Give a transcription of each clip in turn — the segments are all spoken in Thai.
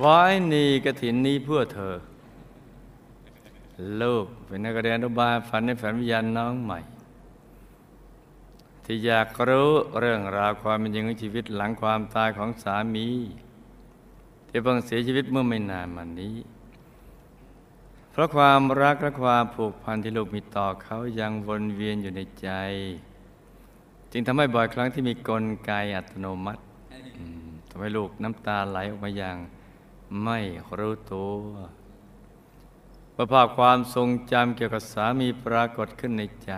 ไว้นีกระถินนี้เพื่อเธอ ลูกเป็นนักเรียนอนุบาลฝันในฝันวิญญาณน้องใหม่ ที่อยากรู้เรื่องราวความเป็นจริงของชีวิตหลังความตายของสามี ที่เพิ่งเสียชีวิตเมื่อไม่นานมานี้ เพราะความรักและความผูกพันที่ลูกมีต่อเขายังวนเวียนอยู่ในใจ จึงทำให้บ่อยครั้งที่มีกลไกอัตโนมัติทำให้ลูกน้ำตาไหลออกมาอย่าง ไม่รู้ตัวประภาพความทรงจำเกี่ยวกับสามีปรากฏขึ้นในใจ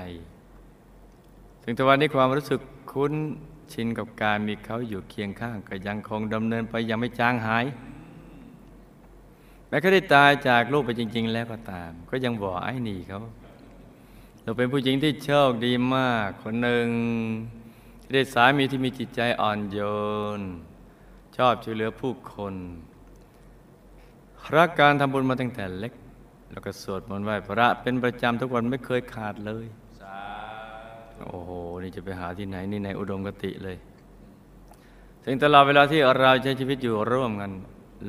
ถึงตะวันนี้ความรู้สึกคุ้นชินกับการมีเขาอยู่เคียงข้างก็ยังคงดำเนินไปยังไม่จางหาย แม้เขาได้ตายจากลูกไปจริง ๆ แล้วก็ตาม ก็ยังบอกไอ้นี่เขา เราเป็นผู้หญิงที่โชคดีมากคนหนึ่งที่ได้สามีที่มีจิตใจอ่อนโยน ชอบช่วยเหลือผู้คน รักการทำบุญมาตั้งแต่เล็ก แล้วก็สวดมนต์ไหว้พระเป็นประจำทุกวันไม่เคยขาดเลยโอ้โห นี่จะไปหาที่ไหนนี่ในอุดมกติเลย ถึงตลอดเวลาที่เราใช้ชีวิตอยู่ร่วมกัน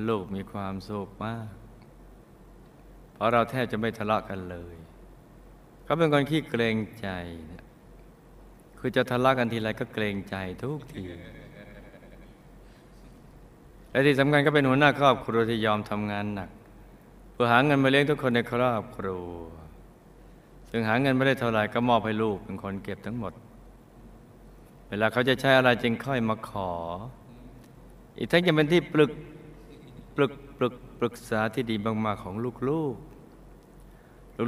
ลูกมีความสุขมาก เพราะเราแทบจะไม่ทะเลาะกันเลยเขาเป็นคนขี้เกรงใจนะคือจะทะเลาะกันทีไรก็เกรงใจทุกที และที่สำคัญก็เป็นหัวหน้าครอบครัวที่ยอมทำงานหนัก เพื่อหาเงินมาเลี้ยงทุกคนในครอบครัวซึ่งหาเงินไม่ได้เท่าไหร่ก็มอบให้ลูกเป็นคนเก็บทั้งหมด เวลาเขาจะใช้อะไรจึงค่อยมาขอ อีกทั้งยังเป็นที่ปรึกปรึกปรึกปรึกษาที่ดีมากๆของลูกๆ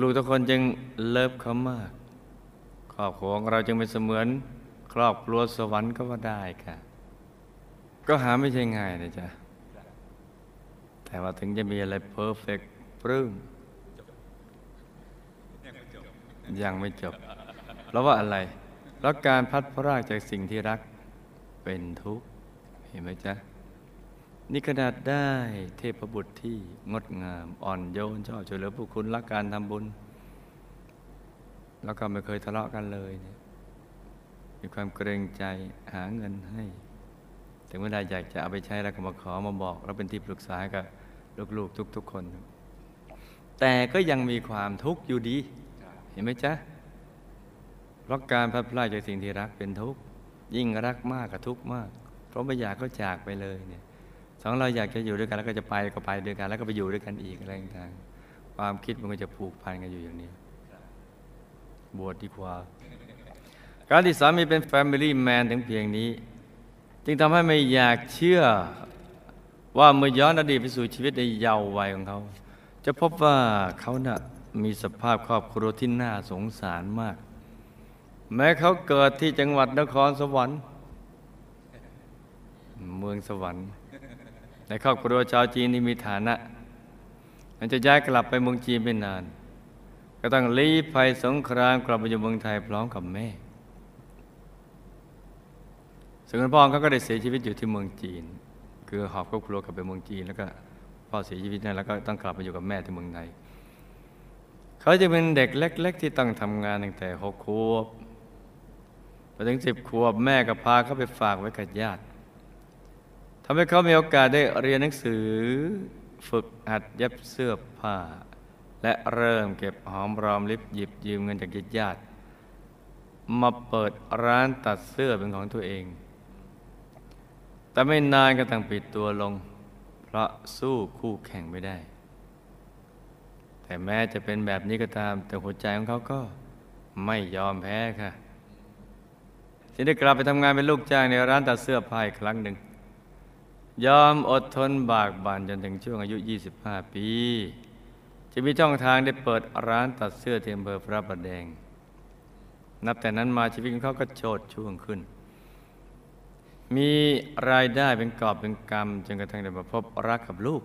ลูกๆทุกคนจึงเลิฟเขามาก ครอบครัวของเราจึงเป็นเสมือน ครอบครัวสวรรค์ก็ว่าได้ค่ะ ก็หาไม่ใช่ง่ายนะจ๊ะ แต่ว่าถึงจะมีอะไรเพอร์เฟกต์ปลื้มยังไม่จบ แล้วว่าอะไร แล้วการพัดพรากจากสิ่งที่รักเป็นทุกข์ เห็นไหมจ๊ะ นี่ขนาดได้เทพบุตรที่งดงาม อ่อนโยนชอบช่วยเหลือผู้คุณรักการทำบุญ แล้วก็ไม่เคยทะเลาะกันเลยเนี่ยมีความเกรงใจหาเงินให้ ถึงเวลาอยากจะเอาไปใช้แล้วก็มาขอมาบอกแล้วเป็นที่ปรึกษากับลูกๆทุก ๆ คน แต่ก็ยังมีความทุกข์อยู่ดี เห็นไหมจ๊ะเพราะการพลัดพรากจากสิ่งที่รักเป็นทุกข์ยิ่งรักมากก็ทุกข์มาก เพราะไม่อยากก็จากไปเลยเนี่ยสองเราอยากจะอยู่ด้วยกันแล้วก็จะไปก็ไปด้วยกัน แล้วก็ไปอยู่ด้วยกันอีกอะไรต่างๆความคิดมันก็จะผูกพันกันอยู่อย่างนี้บวชดีกว่า การที่สามีเป็น Family Man ถึงเพียงนี้ จึงทำให้ไม่อยากเชื่อว่าเมื่อย้อนอดีตไปสู่ชีวิตในเยาว์วัยของเขา จะพบว่าเขาน่ะมีสภาพครอบครัวที่น่าสงสารมาก แม้เขาเกิดที่จังหวัดนครสวรรค์ เมืองสวรรค์ในครอบครัวชาวจีนที่มีฐานะมันจะย้ายกลับไปเมืองจีนไม่นาน ก็ต้องลี้ภัยสงครามกลับมาอยู่เมืองไทยพร้อมกับแม่ ส่วนคุณพ่อเขาก็ได้เสียชีวิตอยู่ที่เมืองจีน คือหอบครอบครัวกลับไปเมืองจีนแล้วก็พ่อเสียชีวิตนั่นแล้วก็ต้องกลับมาอยู่กับแม่ที่เมืองไทยเขาจะเป็นเด็กเล็ก ๆ ที่ต้องทำงานตั้งแต่หกขวบไปถึงสิบขวบแม่ก็พาเขาไปฝากไว้กับญาติทำให้เขามีโอกาสได้เรียนหนังสือ ฝึกหัดเย็บเสื้อผ้า และเริ่มเก็บหอมรอมริบหยิบยืมเงินจากญาติมาเปิดร้านตัดเสื้อเป็นของตัวเอง แต่ไม่นานก็ต้องปิดตัวลง เพราะสู้คู่แข่งไม่ได้ แต่แม้จะเป็นแบบนี้ก็ตาม แต่หัวใจของเขาก็ไม่ยอมแพ้ค่ะจึงได้กลับไปทำงานเป็นลูกจ้างในร้านตัดเสื้อผ้าอีกครั้งหนึ่ง ยอมอดทนบากบั่นจนถึงช่วงอายุ 25 ปี จะมีช่องทางได้เปิดร้านตัดเสื้อเที่อำเภอพระประแดง นับแต่นั้นมาชีวิตของเขาก็โชดช่วงขึ้น มีรายได้เป็นกอบเป็นกำจนกระทั่งได้มาพบรักกับลูก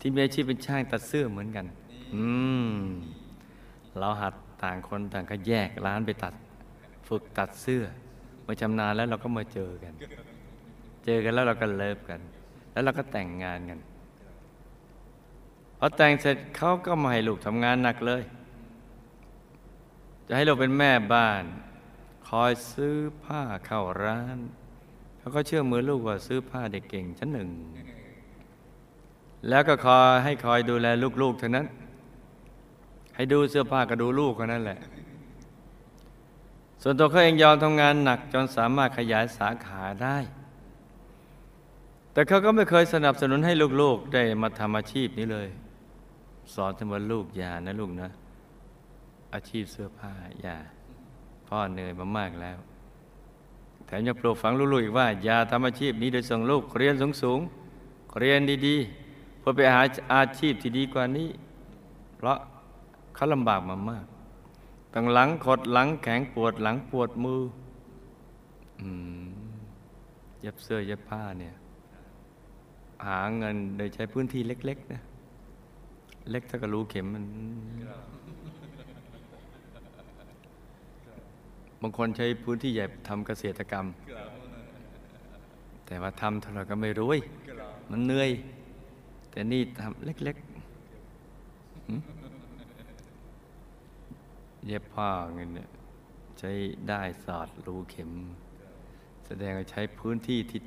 ที่มีอาชีพเป็นช่างตัดเสื้อเหมือนกัน อืมเราหัดต่างคนต่างก็แยกร้านไปตัด ฝึกตัดเสื้อมาชำนาญแล้วเราก็มาเจอกัน เจอกันแล้วเราก็เลิฟกัน แล้วเราก็แต่งงานกันพอแต่งเสร็จเขาก็มาให้ลูกทำงานหนักเลย จะให้ลูกเป็นแม่บ้าน คอยซื้อผ้าเข้าร้าน เขาก็เชื่อมือลูกว่าซื้อผ้าเด็กเก่งชั้นหนึ่ง แล้วก็คอยให้คอยดูแลลูกๆเท่านั้น ให้ดูเสื้อผ้าก็ดูลูกคนนั้นแหละ ส่วนตัวเขาเองยอมทำงานหนักจนสามารถขยายสาขาได้ แต่เขาก็ไม่เคยสนับสนุนให้ลูกๆ ได้มาทำอาชีพนี้เลย สอนทั้งว่าลูกอย่านะลูกนะ อาชีพเสื้อผ้าอย่าพ่อเหนื่อยมามากแล้ว แถมยังปลูกฝังลูกๆอีกว่า อย่าทำอาชีพนี้โดยส่งลูกเรียนสูงๆเรียนดีๆเพื่อไปหาอาชีพที่ดีกว่านี้ เพราะเขาลำบากมามากตั้งหลังขดหลังแข็งปวดหลังปวดมืออมเย็บเสื้อเย็บผ้าเนี่ย หาเงินโดยใช้พื้นที่เล็ก ๆ นะ เล็กถ้าก็รู้เข็มมัน บางคนใช้พื้นที่ใหญ่ทำเกษตรกรรม แต่ว่าทำเท่าไหร่ก็ไม่รู้ยมันเหนื่อย แต่นี่ทำเล็กๆเย็บผ้าเงินเนี่ยใช้ได้สอดรูเข็ม แสดงว่าใช้พื้นที่ที่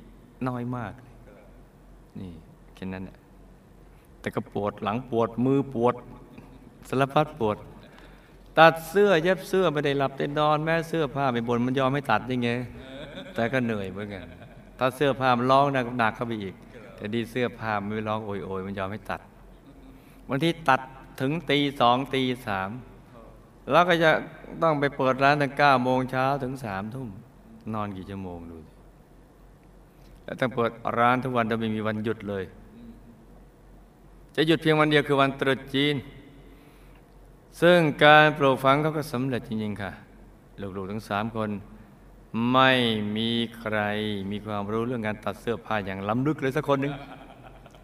น้อยมาก นี่แค่นั้นแหละแต่ก็ปวดหลังปวดมือปวดสารพัดปวด ตัดเสื้อเย็บเสื้อไม่ได้หลับได้นอนแม้เสื้อผ้าไม่บนมันยอมไม่ตัดยังไงแต่ก็เหนื่อยเหมือนกันถ้าเสื้อผ้ามันร้องหนักหนักเข้าไปอีก แต่ดีเสื้อผ้ามันไม่ร้องโอยโอยมันยอมไม่ตัดบางทีตัดถึงตีสองตีสามแล้วก็จะต้องไปเปิดร้านตั้งเก้าโมงเช้าถึงสามทุ่มนอนกี่ชั่วโมงดูแล้วต้องเปิดร้านทุกวันโดยไม่มีวันหยุดเลย จะหยุดเพียงวันเดียวคือวันตรุษจีน ซึ่งการปลูกฝังเขาก็สำเร็จจริง ๆ ค่ะ ลูกๆทั้งสามคน ไม่มีใครมีความรู้เรื่องการตัดเสื้อผ้าอย่างล้ำลึกเลยสักคนหนึ่ง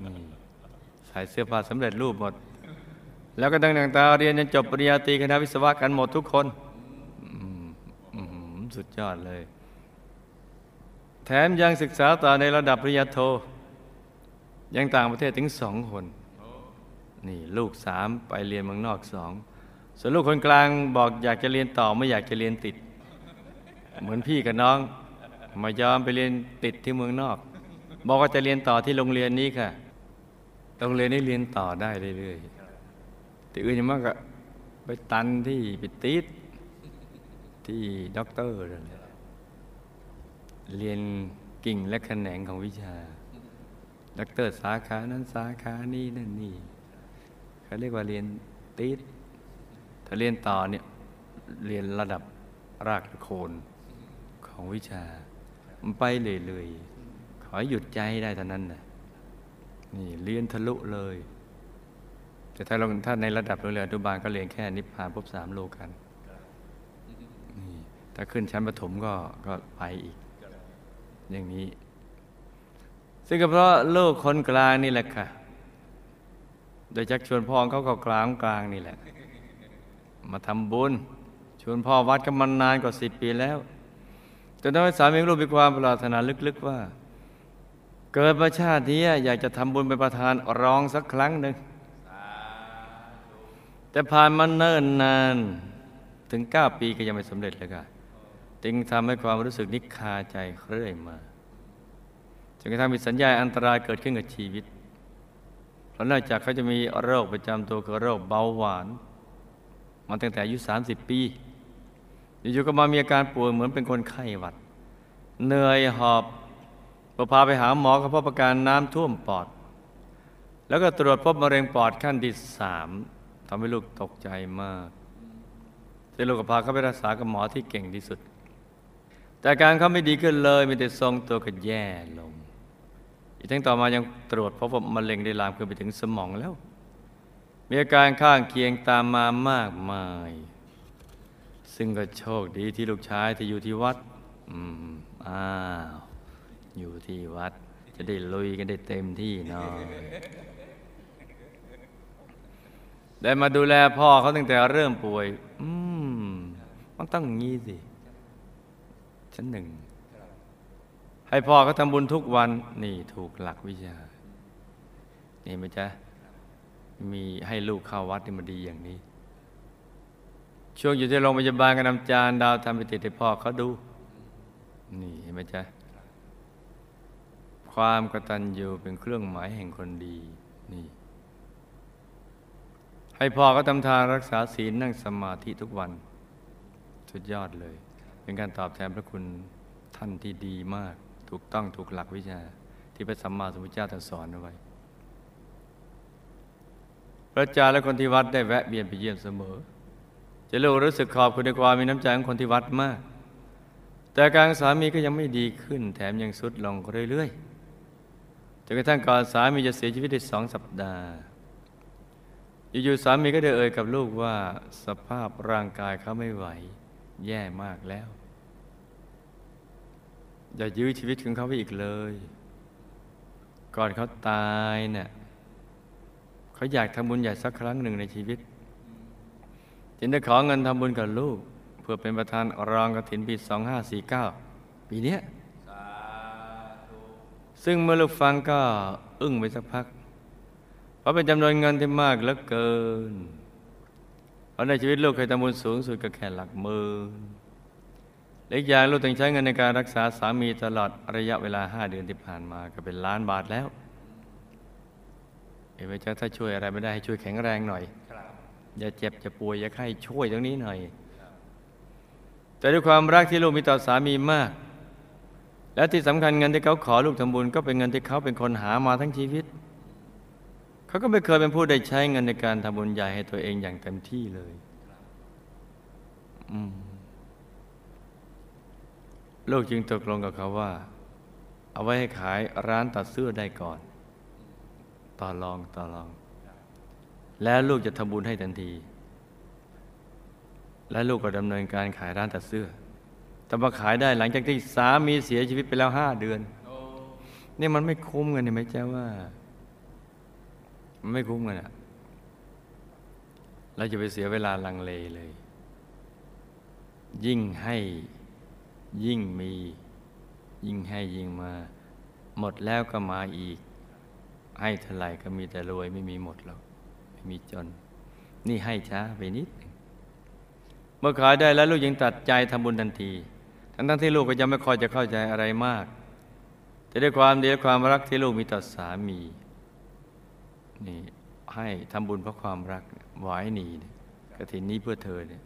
นี่ใส่เสื้อผ้าสำเร็จรูปหมด แล้วก็ตั้งแต่ตาเรียนจนจบปริญญาตรีคณะวิศวะกันหมดทุกคนสุดยอดเลย แถมยังศึกษาต่อในระดับปริญญาโท ยังต่างประเทศถึงสองคน นี่ลูกสามไปเรียนเมืองนอกสอง ส่วนลูกคนกลางบอกอยากจะเรียนต่อไม่อยากจะเรียนติด เหมือนพี่กับน้อง มายอมไปเรียนติดที่เมืองนอก บอกว่าจะเรียนต่อที่โรงเรียนนี้ค่ะโรงเรียนนี้เรียนต่อได้เรื่อยๆแต่อื่นยังมากก็ไปตันที่ไปติดที่ด็อกเตอร์เรียนกิ่งและแขนงของวิชาด็อกเตอร์สาขานั้นสาขานี้นั่นนี่เขาเรียกว่าเรียนติด ถ้าเรียนต่อเนี่ยเรียนระดับรากโคนของวิชา มันไปเรื่อยๆขอใหหยุดใจให้ได้เท่านั้นนะนี่เรียนทะลุเลย แต่ถ้าเราถ้าในระดับเรียนอนุบาลก็เรียนแค่นิพพานพบสามโลกันนี่ถ้าขึ้นชั้นประถมก็ก็ไปอีก อย่างนี้ ซึ่งก็เพราะโลกคนกลางนี่แหละค่ะ โดยจักชวนพ่อเขาก็กลางกลางนี่แหละ มาทำบุญชวนพ่อวัดกันมานานกว่าสิบปีแล้วจนทำให้สามีรู้มีความปรารถนาลึกๆว่า เกิดมาชาตินี้อยากจะทำบุญเป็นประธานรองสักครั้งหนึ่งแต่ผ่านมาเนิ่นนานถึงเก้าปีก็ยังไม่สำเร็จเลยค่ะจึงทำให้ความรู้สึกนิคาใจเรื่อยมาจนกระทั่งมีสัญญาอันตรายเกิดขึ้นกับชีวิตเพราะนอกจากเขาจะมีโรคประจำตัวคือโรคเบาหวาน มาตั้งแต่อายุ 30 ปีอยู่ๆก็มามีอาการป่วยเหมือนเป็นคนไข้หวัด เหนื่อยหอบพอพาไปหาหมอเขาพบอาการน้ำท่วมปอด แล้วก็ตรวจพบมะเร็งปอดขั้นที่สามทำให้ลูกตกใจมากแต่ลูกก็พาเขาไปรักษากับหมอที่เก่งที่สุด แต่อาการเขาไม่ดีขึ้นเลยมีแต่ทรงตัวก็แย่ลง อีกทั้งต่อมายังตรวจพบว่ามะเร็งได้ลามขึ้นไปถึงสมองแล้ว มีอาการข้างเคียงตามมามากมาย ซึ่งก็โชคดีที่ลูกชายที่อยู่ที่วัด อืม อ้าว อยู่ที่วัด จะได้ลุยกันได้เต็มที่หน่อยได้มาดูแลพ่อเขาตั้งแต่เริ่มป่วย อืม มันต้องงี้สิ ชั้นหนึ่ง ให้พ่อเขาทำบุญทุกวัน นี่ถูกหลักวิชา นี่ไหมจ๊ะ มีให้ลูกเข้าวัดนี่มันดีอย่างนี้ ช่วงอยู่ที่โรงพยาบาลก็นำจานดาวทำไปติดให้พ่อเขาดู นี่เห็นไหมจ๊ะ ความกตัญญูเป็นเครื่องหมายแห่งคนดีนี่ ให้พ่อก็ทำทานรักษาศีลนั่งสมาธิทุกวัน สุดยอดเลย เป็นการตอบแทนพระคุณท่านที่ดีมาก ถูกต้องถูกหลักวิชาที่พระสัมมาสัมพุทธเจ้าตรัสสอนเอาไว้ พระอาจารย์และคนที่วัดได้แวะเวียนไปเยี่ยมเสมอจะลูกรู้สึกขอบคุณในความมีน้ำใจของคนที่วัดมาก แต่การสามีก็ยังไม่ดีขึ้น แถมยังสุดลงเรื่อยๆจนกระทั่งก่อนสามีจะเสียชีวิตได้สองสัปดาห์อยู่ๆสามีก็ได้เอ่ยกับลูกว่าสภาพร่างกายเขาไม่ไหว แย่มากแล้ว อย่ายื้อชีวิตของเขาไว้อีกเลย ก่อนเขาตายเนี่ย เขาอยากทำบุญใหญ่สักครั้งหนึ่งในชีวิต จึงได้ขอเงินทำบุญกับลูก เพื่อเป็นประธานรองกฐินปี 2549 ปีเนี้ซึ่งเมื่อลูกฟังก็อึ้งไปสักพัก เพราะเป็นจำนวนเงินที่มากเหลือเกิน เพราะในชีวิตลูกเคยทำบุญสูงสุดก็แค่หลักหมื่นเล็กอย่างลูกต้องใช้เงินในการรักษาสามีตลอดระยะเวลาห้าเดือนที่ผ่านมาก็เป็นล้านบาทแล้ว เอ๋ไปจ้าถ้าช่วยอะไรไม่ได้ให้ช่วยแข็งแรงหน่อยอย่าเจ็บจะป่วยอย่าไข้ช่วยตรงนี้หน่อย แต่ด้วยความรักที่ลูกมีต่อสามีมาก และที่สำคัญเงินที่เขาขอลูกทำบุญ ก็เป็นเงินที่เขาเป็นคนหามาทั้งชีวิต เขาก็ไม่เคยเป็นผู้ได้ใช้เงินในการทำบุญใหญ่ให้ตัวเองอย่างเต็มที่เลยอืมลูกจึงตกลงกับเขาว่า เอาไว้ให้ขายร้านตัดเสื้อได้ก่อน ต่อรองต่อรอง แล้วลูกจะทำบุญให้ทันที และลูกก็ดำเนินการขายร้านตัดเสื้อแต่มาขายได้หลังจากที่สามีเสียชีวิตไปแล้วห้าเดือนนี่มันไม่คุ้มกันเห็นไหมเจ้าว่า มันไม่คุ้มกันอะเราจะไปเสียเวลาลังเลเลย ยิ่งให้ยิ่งมี ยิ่งให้ยิ่งมา หมดแล้วก็มาอีก ให้เท่าไหร่ก็มีแต่รวยไม่มีหมดหรอกไม่มีจน นี่ให้ช้าไปนิดหนึ่งเมื่อขายได้แล้วลูกยังตัดใจทำบุญทันที ทั้งทั้งที่ลูกก็ยังไม่ค่อยจะเข้าใจอะไรมากแต่ด้วยความดีและความรักที่ลูกมีต่อสามีนี่ให้ทำบุญเพราะความรักไหวหนีเนี่ยกฐินนี้เพื่อเธอเนี่ย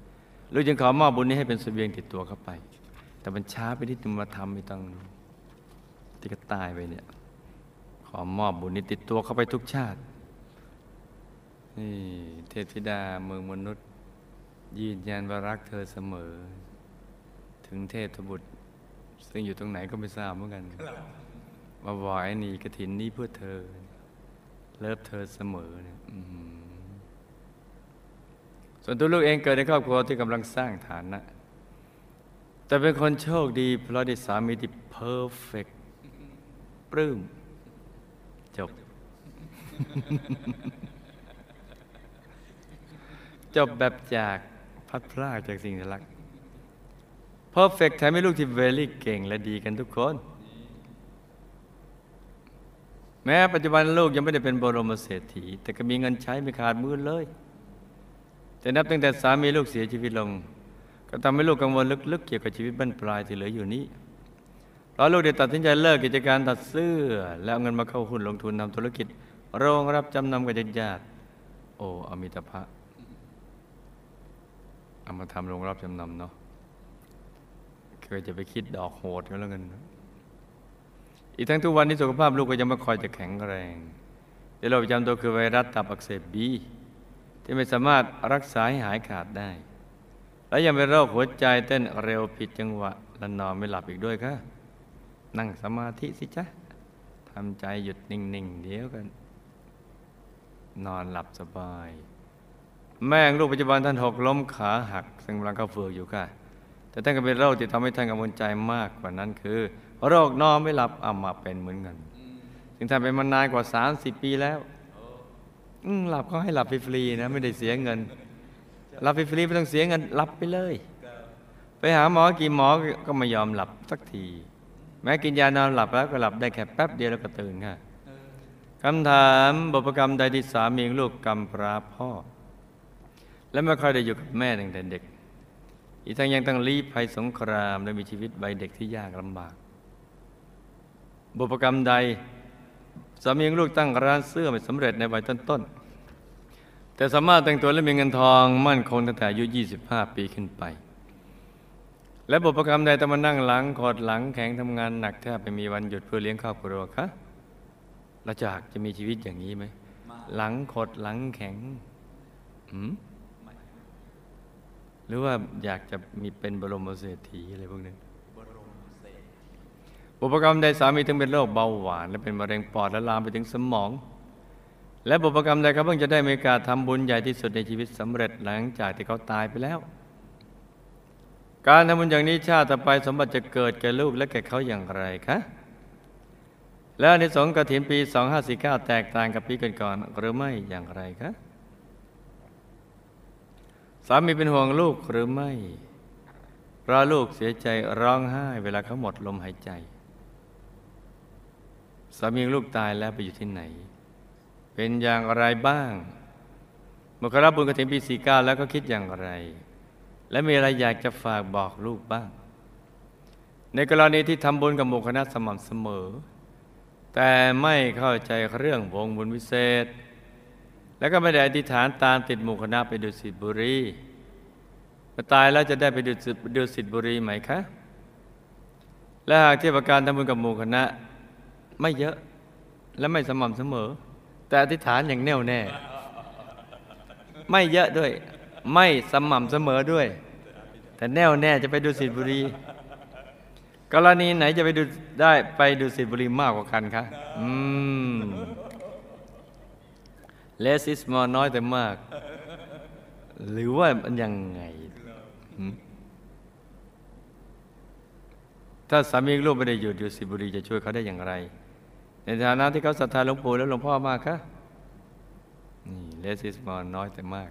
ลูกจึงขอมอบบุญนี้ให้เป็นสเสบียงติดตัวเข้าไป แต่มันช้าไปนิดนึงมาทำไม่ต้องที่ก็ตายไปเนี่ย อมอบบุญนี้ติดตัวเข้าไปทุกชาติ นี่เทพธิดาเมืองมนุษย์ ยืนยันว่ารักเธอเสมอ ถึงเทพบุตร ซึ่งอยู่ตรงไหนก็ไม่ทราบเหมือนกันมาไหวนี่กระถินนี้เพื่อเธอ เลิฟเธอเสมอเนี่ยส่วนตัวลูกเองเกิดในครอบครัวที่กำลังสร้างฐานะ แต่เป็นคนโชคดีเพราะได้สามีที่ perfect ปลื้ม จบ จบแบบจากพลัดพรากจากสิ่งที่รัก perfect แถมให้ลูกที่ very เก่งและดีกันทุกคน แม้ปัจจุบันลูกยังไม่ได้เป็นบรมเศรษฐี แต่ก็มีเงินใช้ไม่ขาดมือเลย แต่นับตั้งแต่สามีลูกเสียชีวิตลง ก็ทำให้ลูกกังวลลึกๆ เกี่ยวกับชีวิตบั้นปลายที่เหลืออยู่นี้ พราะลูกได้ตัดสินใจเลิกกิจการตัดเสื้อ แล้วเอาเงินมาเข้าหุ้นลงทุนทำธุรกิจ โรงรับจำนำกับญาติโอ้อมิตภะเอามาทำโรงรับจำนำเนาะเคยจะไปคิดดอกโหดก็แล้วกันอีกทั้งทุกวันนี้สุขภาพลูกก็ยังไม่ค่อยจะแข็งแรงแต่โรคประจำตัวคือไวรัสตับอักเสบบีที่ไม่สามารถรักษาให้หายขาดได้ และยังเป็นโรคหัวใจเต้นเร็วผิดจังหวะและนอนไม่หลับอีกด้วยค่ะ นั่งสมาธิสิจ๊ะทำใจหยุดนิ่งๆเดี๋ยวกัน นอนหลับสบาย แม่ของลูกปัจจุบันท่านหกล้มขาหัก ซึ่งกำลังเข้าเฟือกอยู่ค่ะ แต่ท่านก็เป็นโรคที่ทำให้ท่านกังวลใจมากกว่านั้นคือ โรคนอนไม่หลับเอามาเป็นเหมือนกันซึ่งท่านเป็นมานานกว่า 30 ปีแล้วอหลับก็ให้หลับฟรีๆนะ ไม่ได้เสียเงินหลับฟรีๆไม่ต้องเสียเงินหลับไปเลย ไปหาหมอกี่หมอก็ไม่ยอมหลับสักที แม้กินยานอนหลับแล้วก็หลับได้แค่แป๊บเดียวแล้วก็ตื่นค่ะคำถามบุพกรรมใดที่สามีลูกกำพร้าพ่อ และไม่ค่อยได้อยู่กับแม่ตั้งแต่เด็ก อีกทั้งยังต้องลีภัยสงครามและมีชีวิตใบเด็กที่ยากลำบาก บุพกรรมใดสามีลูกตั้งร้านเสื้อไม่สำเร็จในวัยต้นๆแต่สามารถแต่งตัวและมีเงินทองมั่นคงตั้งแต่อายุ 25 ปีขึ้นไป และบุพกรรมใดต้องมานั่งหลังกอดหลังแข็งทำงานหนักแทบไม่มีวันหยุดเพื่อเลี้ยงครอบครัวคะเราจากจะมีชีวิตอย่างนี้ไหมหลังขดหลังแข็งหืมหรือว่าอยากจะมีเป็นบรมเศรษฐีอะไรพวกนี้บุพกรรมใดสามีถึงเป็นโรคเบาหวาน และเป็นมะเร็งปอดและลามไปถึงสมอง และบุพกรรมใดเขาเพิ่งจะได้มีกาสทำบุญใหญ่ที่สุดในชีวิตสำเร็จหลังจากที่เขาตายไปแล้ว การทำบุญอย่างนี้ชาติต่อไปสมบัติจะเกิดแก่ลูกและแก่เขาอย่างไรคะแล้วในสงส์กฐินปี 2549 แตกต่างกับปีก่อนๆหรือไม่อย่างไรคะสามีเป็นห่วงลูกหรือไม่เพราะลูกเสียใจร้องไห้ เวลาเขาหมดลมหายใจ สามีลูกตายแล้วไปอยู่ที่ไหน เป็นอย่างไรบ้างเมื่อเขารับบุญกฐินปี 49 แล้วก็คิดอย่างไร และมีอะไรอยากจะฝากบอกลูกบ้าง ในกรณีที่ทำบุญกับหมู่คณะสม่ำเสมอ แต่ไม่เข้าใจเรื่องวงบุญวิเศษ แล้วก็ไม่ได้อธิษฐานตามติดหมู่คณะไปดูสิบุรีมื่อตายแล้วจะได้ไปดูสิดูสิบุรีไหมคะ และหากเทียบการทำบุญกับหมู่คณะไม่เยอะและไม่สม่ำเสมอ แต่อธิษฐานอย่างแน่วแน่ ไม่เยอะด้วย ไม่สม่ำเสมอด้วย แต่แน่วแน่จะไปดูสิบุรี กรณีไหนจะไปดูได้ไปดูสิบุรีมากกว่ากันคะอืมเลสิสมอน้อยแต่มาก หรือว่ามันยังไง ถ้าสามีลูกไม่ได้อยู่ดูสิทธิบุรีจะช่วยเขาได้อย่างไร ในฐานะที่เขาศรัทธาหลวงปู่และหลวงพ่อมากคะนี่เลสิสมอน้อยแต่มาก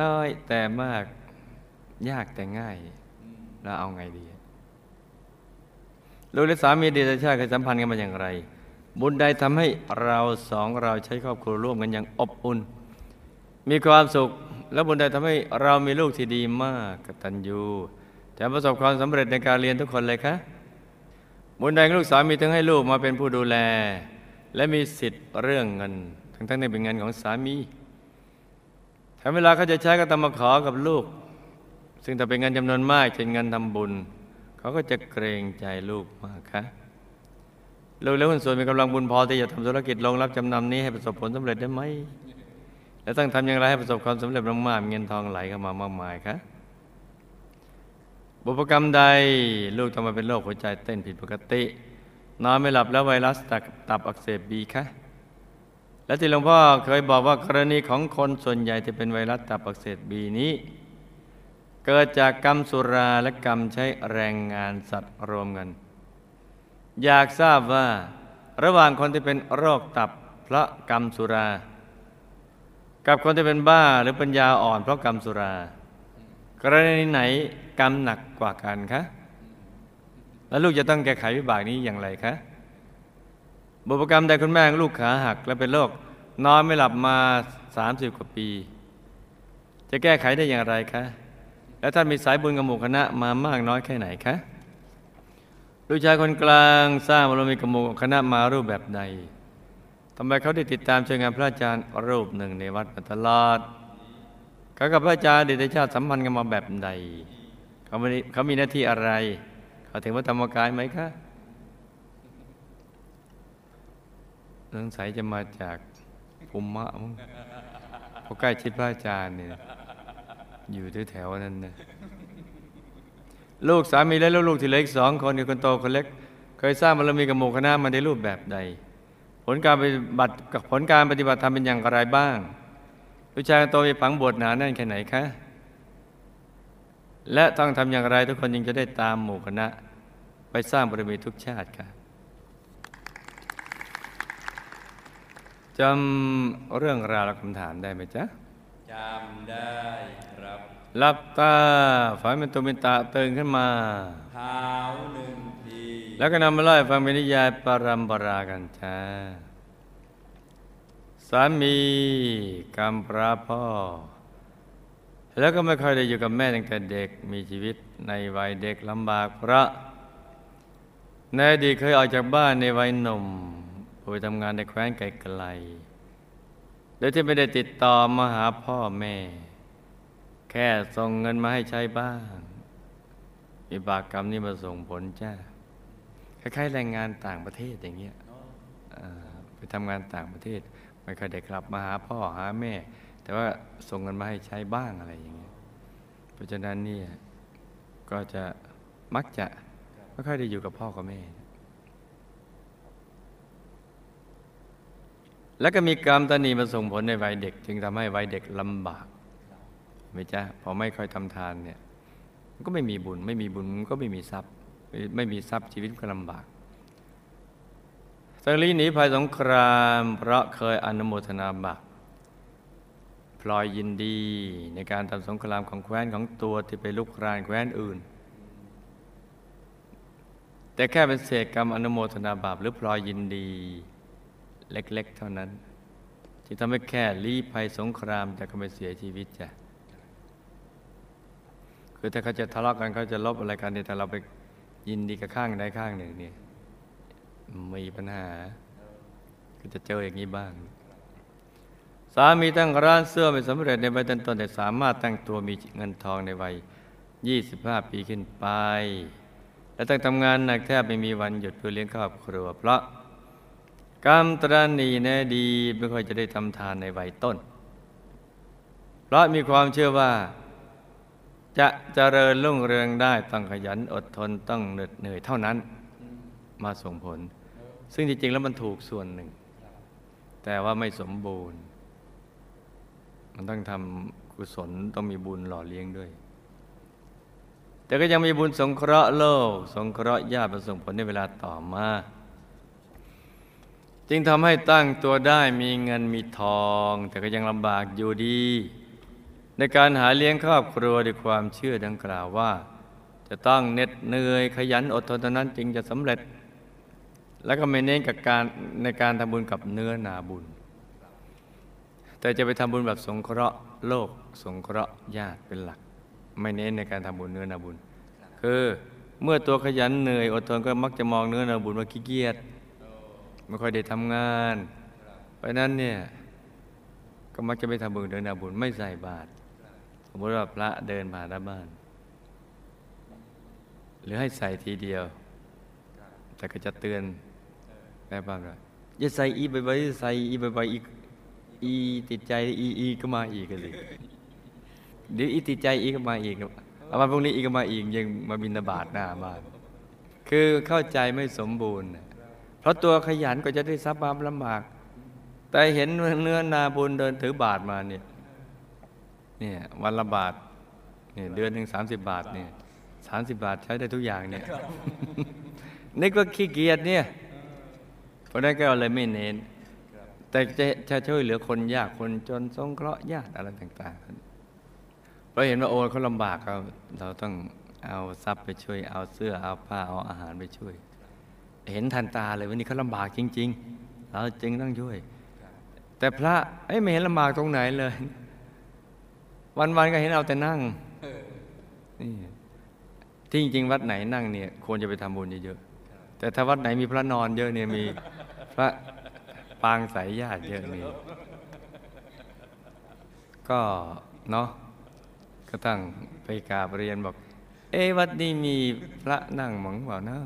น้อยแต่มาก ยากแต่ง่ายแล้วเอาไงดีลูกและสามีเดชชาติเคยสัมพันธ์กันมาอย่างไร บุญใดทำให้เราสองเราใช้ครอบครัวร่วมกันอย่างอบอุ่น มีความสุข และบุญใดทำให้เรามีลูกที่ดีมากกตัญญูแถมประสบความสำเร็จในการเรียนทุกคนเลยคะบุญใดลูกสามีถึงให้ลูกมาเป็นผู้ดูแล และมีสิทธิ์เรื่องเงิน ทั้งทั้งในเป็นเงินของสามี ถ้าเวลาเขาจะใช้ก็ต้องมาขอกับลูก ซึ่งถ้าเป็นเงินจำนวนมากเช่นเงินทำบุญ เขาก็จะเกรงใจลูกมากคะลูกและคนส่วนมีกำลังบุญพอที่จะทำธุรกิจลงรับจำนำนี้ให้ประสบผลสำเร็จได้ไหมและต้องทำอย่างไรให้ประสบความสำเร็จมากๆเงินทองไหลเข้ามามากมายคะบุพกรรมใดลูกต้องมาเป็นโรคหัวใจเต้นผิดปกติ นอนไม่หลับแล้วไวรัสตับตับอักเสบบีคะ และที่หลวงพ่อเคยบอกว่ากรณีของคนส่วนใหญ่ที่เป็นไวรัสตับอักเสบบีนี้ เกิดจากกรรมสุราและกรรมใช้แรงงานสัตว์รวมกัน อยากทราบว่าระหว่างคนที่เป็นโรคตับเพราะกรรมสุรา กับคนที่เป็นบ้าหรือปัญญาอ่อนเพราะกรรมสุรา กรณีไหนกรรมหนักกว่ากันคะ แล้วลูกจะต้องแก้ไขวิบากนี้อย่างไรคะ บุพกรรมใดคุณแม่ลูกขาหัก และเป็นโรคนอนไม่หลับมาสามสิบกว่าปี จะแก้ไขได้อย่างไรคะ แล้วท่านมีสายบุญกับหมู่คณะมามากน้อยแค่ไหนคะลูกชายคนกลางสร้างบารมีกับหมู่คณะมารูปแบบใดทำไมเขาได้ติดตามช่วยงานพระอาจารย์รูปหนึ่งในวัดมาตลอดเขากับพระอาจารย์เดชชาติสัมพันธ์กันมาแบบใดเขามีเขามีหน้าที่อะไร เขาถึงวัดธรรมกายไหมคะ สงสัยจะมาจากภูมิมะมั้งเพราะใกล้ชิดพระอาจารย์เนี่ยอยู่แถวๆนั้นนะลูกสามีและลูกๆที่เล็กสองคนกับคนโตคนเล็ก เคยสร้างบารมีกับหมู่คณะมาในรูปแบบใด ผลการปฏิบัติกับผลการปฏิบัติทำเป็นอย่างไรบ้างลูกชายโตมีฝังบวชหนาแน่นแค่ไหนคะ และต้องทำอย่างไรทุกคนยังจะได้ตามหมู่คณะ ไปสร้างบารมีทุกชาติค่ะ จำเรื่องราวและคำถามได้ไหมจ๊ะจำได้ครับหลับตาฝันเป็นตุเป็นตาตื่นขึ้นมาเท้าหนึ่งทีแล้วก็นำมาเล่าให้ฟังเป็นนิยายปรัมปรากันจ้าสามีกำพร้าพ่อ แล้วก็ไม่ค่อยได้อยู่กับแม่ตั้งแต่เด็กมีชีวิตในวัยเด็กลำบากเพราะในอดีตเคยออกจากบ้านในวัยหนุ่ม ไปทำงานในแคว้นไกลๆโดยที่ไม่ได้ติดต่อมาหาพ่อแม่ แค่ส่งเงินมาให้ใช้บ้างวิบากกรรมนี่มาส่งผลจ้าคล้ายๆแรงงานต่างประเทศอย่างเงี้ยไปทำงานต่างประเทศไม่เคอยได้กลับมาหาพ่อหาแม่ แต่ว่าส่งเงินมาให้ใช้บ้างอะไรอย่างเงี้ยเพราะฉะนั้นเนี่ยก็จะมักจะไม่ค่อยได้อยู่กับพ่อกับแม่ แล้วก็มีกรรมตนีมาส่งผลในวัยเด็ก จึงทำให้วัยเด็กลำบากไม่จ้ะพอไม่ค่อยทำทานเนี่ยก็ไม่มีบุญ ไม่มีบุญก็ไม่มีทรัพย์ ไม่มีทรัพย์ชีวิตก็ลำบากสังลีหนีภัยสงครามเพราะเคยอนุโมทนาบาปพลอยยินดีในการทำสงครามของแคว้นของตัวที่ไปลุกรานแคว้นอื่น แต่แค่เป็นเศษกรรมอนุโมทนาบาปหรือพลอยยินดี เล็ก ๆ เท่านั้น ที่ทำให้แค่ลี้ภัยสงครามจะก็ไม่เสียชีวิตจ้ะคือถ้าเขาจะทะเลาะกันเขาจะลบอะไรกันเนี่ยแต่เราไปยินดีกับข้างใดข้างหนึ่งเนี่ยมีปัญหา ก็จะเจออย่างนี้บ้าง สามีตั้งร้านเสื้อไม่สำเร็จในวัยต้นๆแต่สามารถตั้งตัวมีเงินทองในวัย 25 ปีขึ้นไป และตั้งทำงานหนักแทบไม่มีวันหยุดเพื่อเลี้ยงครอบครัว เพราะ กรรมตรณีแน่ดีไม่ค่อยจะได้ทำทานในวัยต้น เพราะมีความเชื่อว่า จะเจริญรุ่งเรืองได้ต้องขยันอดทนต้องเหน็ดเหนื่อยเท่านั้นมาส่งผล ซึ่งจริงๆแล้วมันถูกส่วนหนึ่ง แต่ว่าไม่สมบูรณ์ มันต้องทำกุศลต้องมีบุญหล่อเลี้ยงด้วย แต่ก็ยังมีบุญสงเคราะห์โลก สงเคราะห์ญาติมาส่งผลในเวลาต่อมา จึงทำให้ตั้งตัวได้มีเงินมีทอง แต่ก็ยังลำบากอยู่ดี ในการหาเลี้ยงครอบครัวด้วยความเชื่อดังกล่าวว่า จะต้องเหน็ดเหนื่อยขยันอดทนเท่านั้นจึงจะสำเร็จ แล้วก็ไม่เน้นกับการในการทำบุญกับเนื้อนาบุญ แต่จะไปทำบุญแบบสงเคราะห์โลก สงเคราะห์ญาติเป็นหลัก ไม่เน้นในการทำบุญเนื้อนาบุญ คือเมื่อตัวขยันเหนื่อยอดทนก็มักจะมองเนื้อนาบุญว่าขี้เกียจ ไม่ค่อยได้ทำงาน เพราะนั้นเนี่ยก็มักจะไม่ทำบุญเนื้อนาบุญไม่ใส่บาตรสมมติว่าพระเดินผ่านหน้าบ้าน หรือให้ใส่ทีเดียว แต่ก็จะเตือนแม่บ้านว่าอย่าใส่อีบ่อยๆใส่อีบ่อยๆอีกอีติดใจอีอีก็มาอีกเลยเดี๋ยวอีติดใจอีก็มาอีกเอาวันพรุ่งนี้อีกก็มาอีกยังมาบินบาตหน้าบ้านคือเข้าใจไม่สมบูรณ์ เพราะตัวขยันก็จะได้ทรัพย์ความลำบาก แต่เห็นเนื้อนาบุญเดินถือบาทมาเนี่ยเนี่ยวันละบาทเนี่ยเดือนหนึ่งสามสิบบาทเนี่ยสามสิบบาทใช้ได้ทุกอย่างเนี่ยนึกว่าขี้เกียจเนี่ยเพราะนั้นก็เลยไม่เน้น แต่จะจะช่วยเหลือคนยากคนจนสงเคราะห์ญาติอะไรต่างๆเพราะเห็นว่าโอ้เขาลำบากเราเราต้องเอาทรัพย์ไปช่วยเอาเสื้อเอาผ้าเอาอาหารไปช่วย เห็นทันตาเลยวันนี้เขาลำบากจริง ๆ เราจึงต้องช่วย แต่พระเอ้ยไม่เห็นลำบากตรงไหนเลย วันๆก็เห็นเอาแต่นั่งนี่ที่จริงๆวัดไหนนั่งเนี่ย ควรจะไปทำบุญเยอะๆแต่ถ้าวัดไหนมีพระนอนเยอะเนี่ยมีพระปางสายญาติเยอะนี่ก็เนาะก็ตั้งไปกราบเรียนบอก เอ๊ะวัดนี้มีพระนั่งหมังเปล่านะ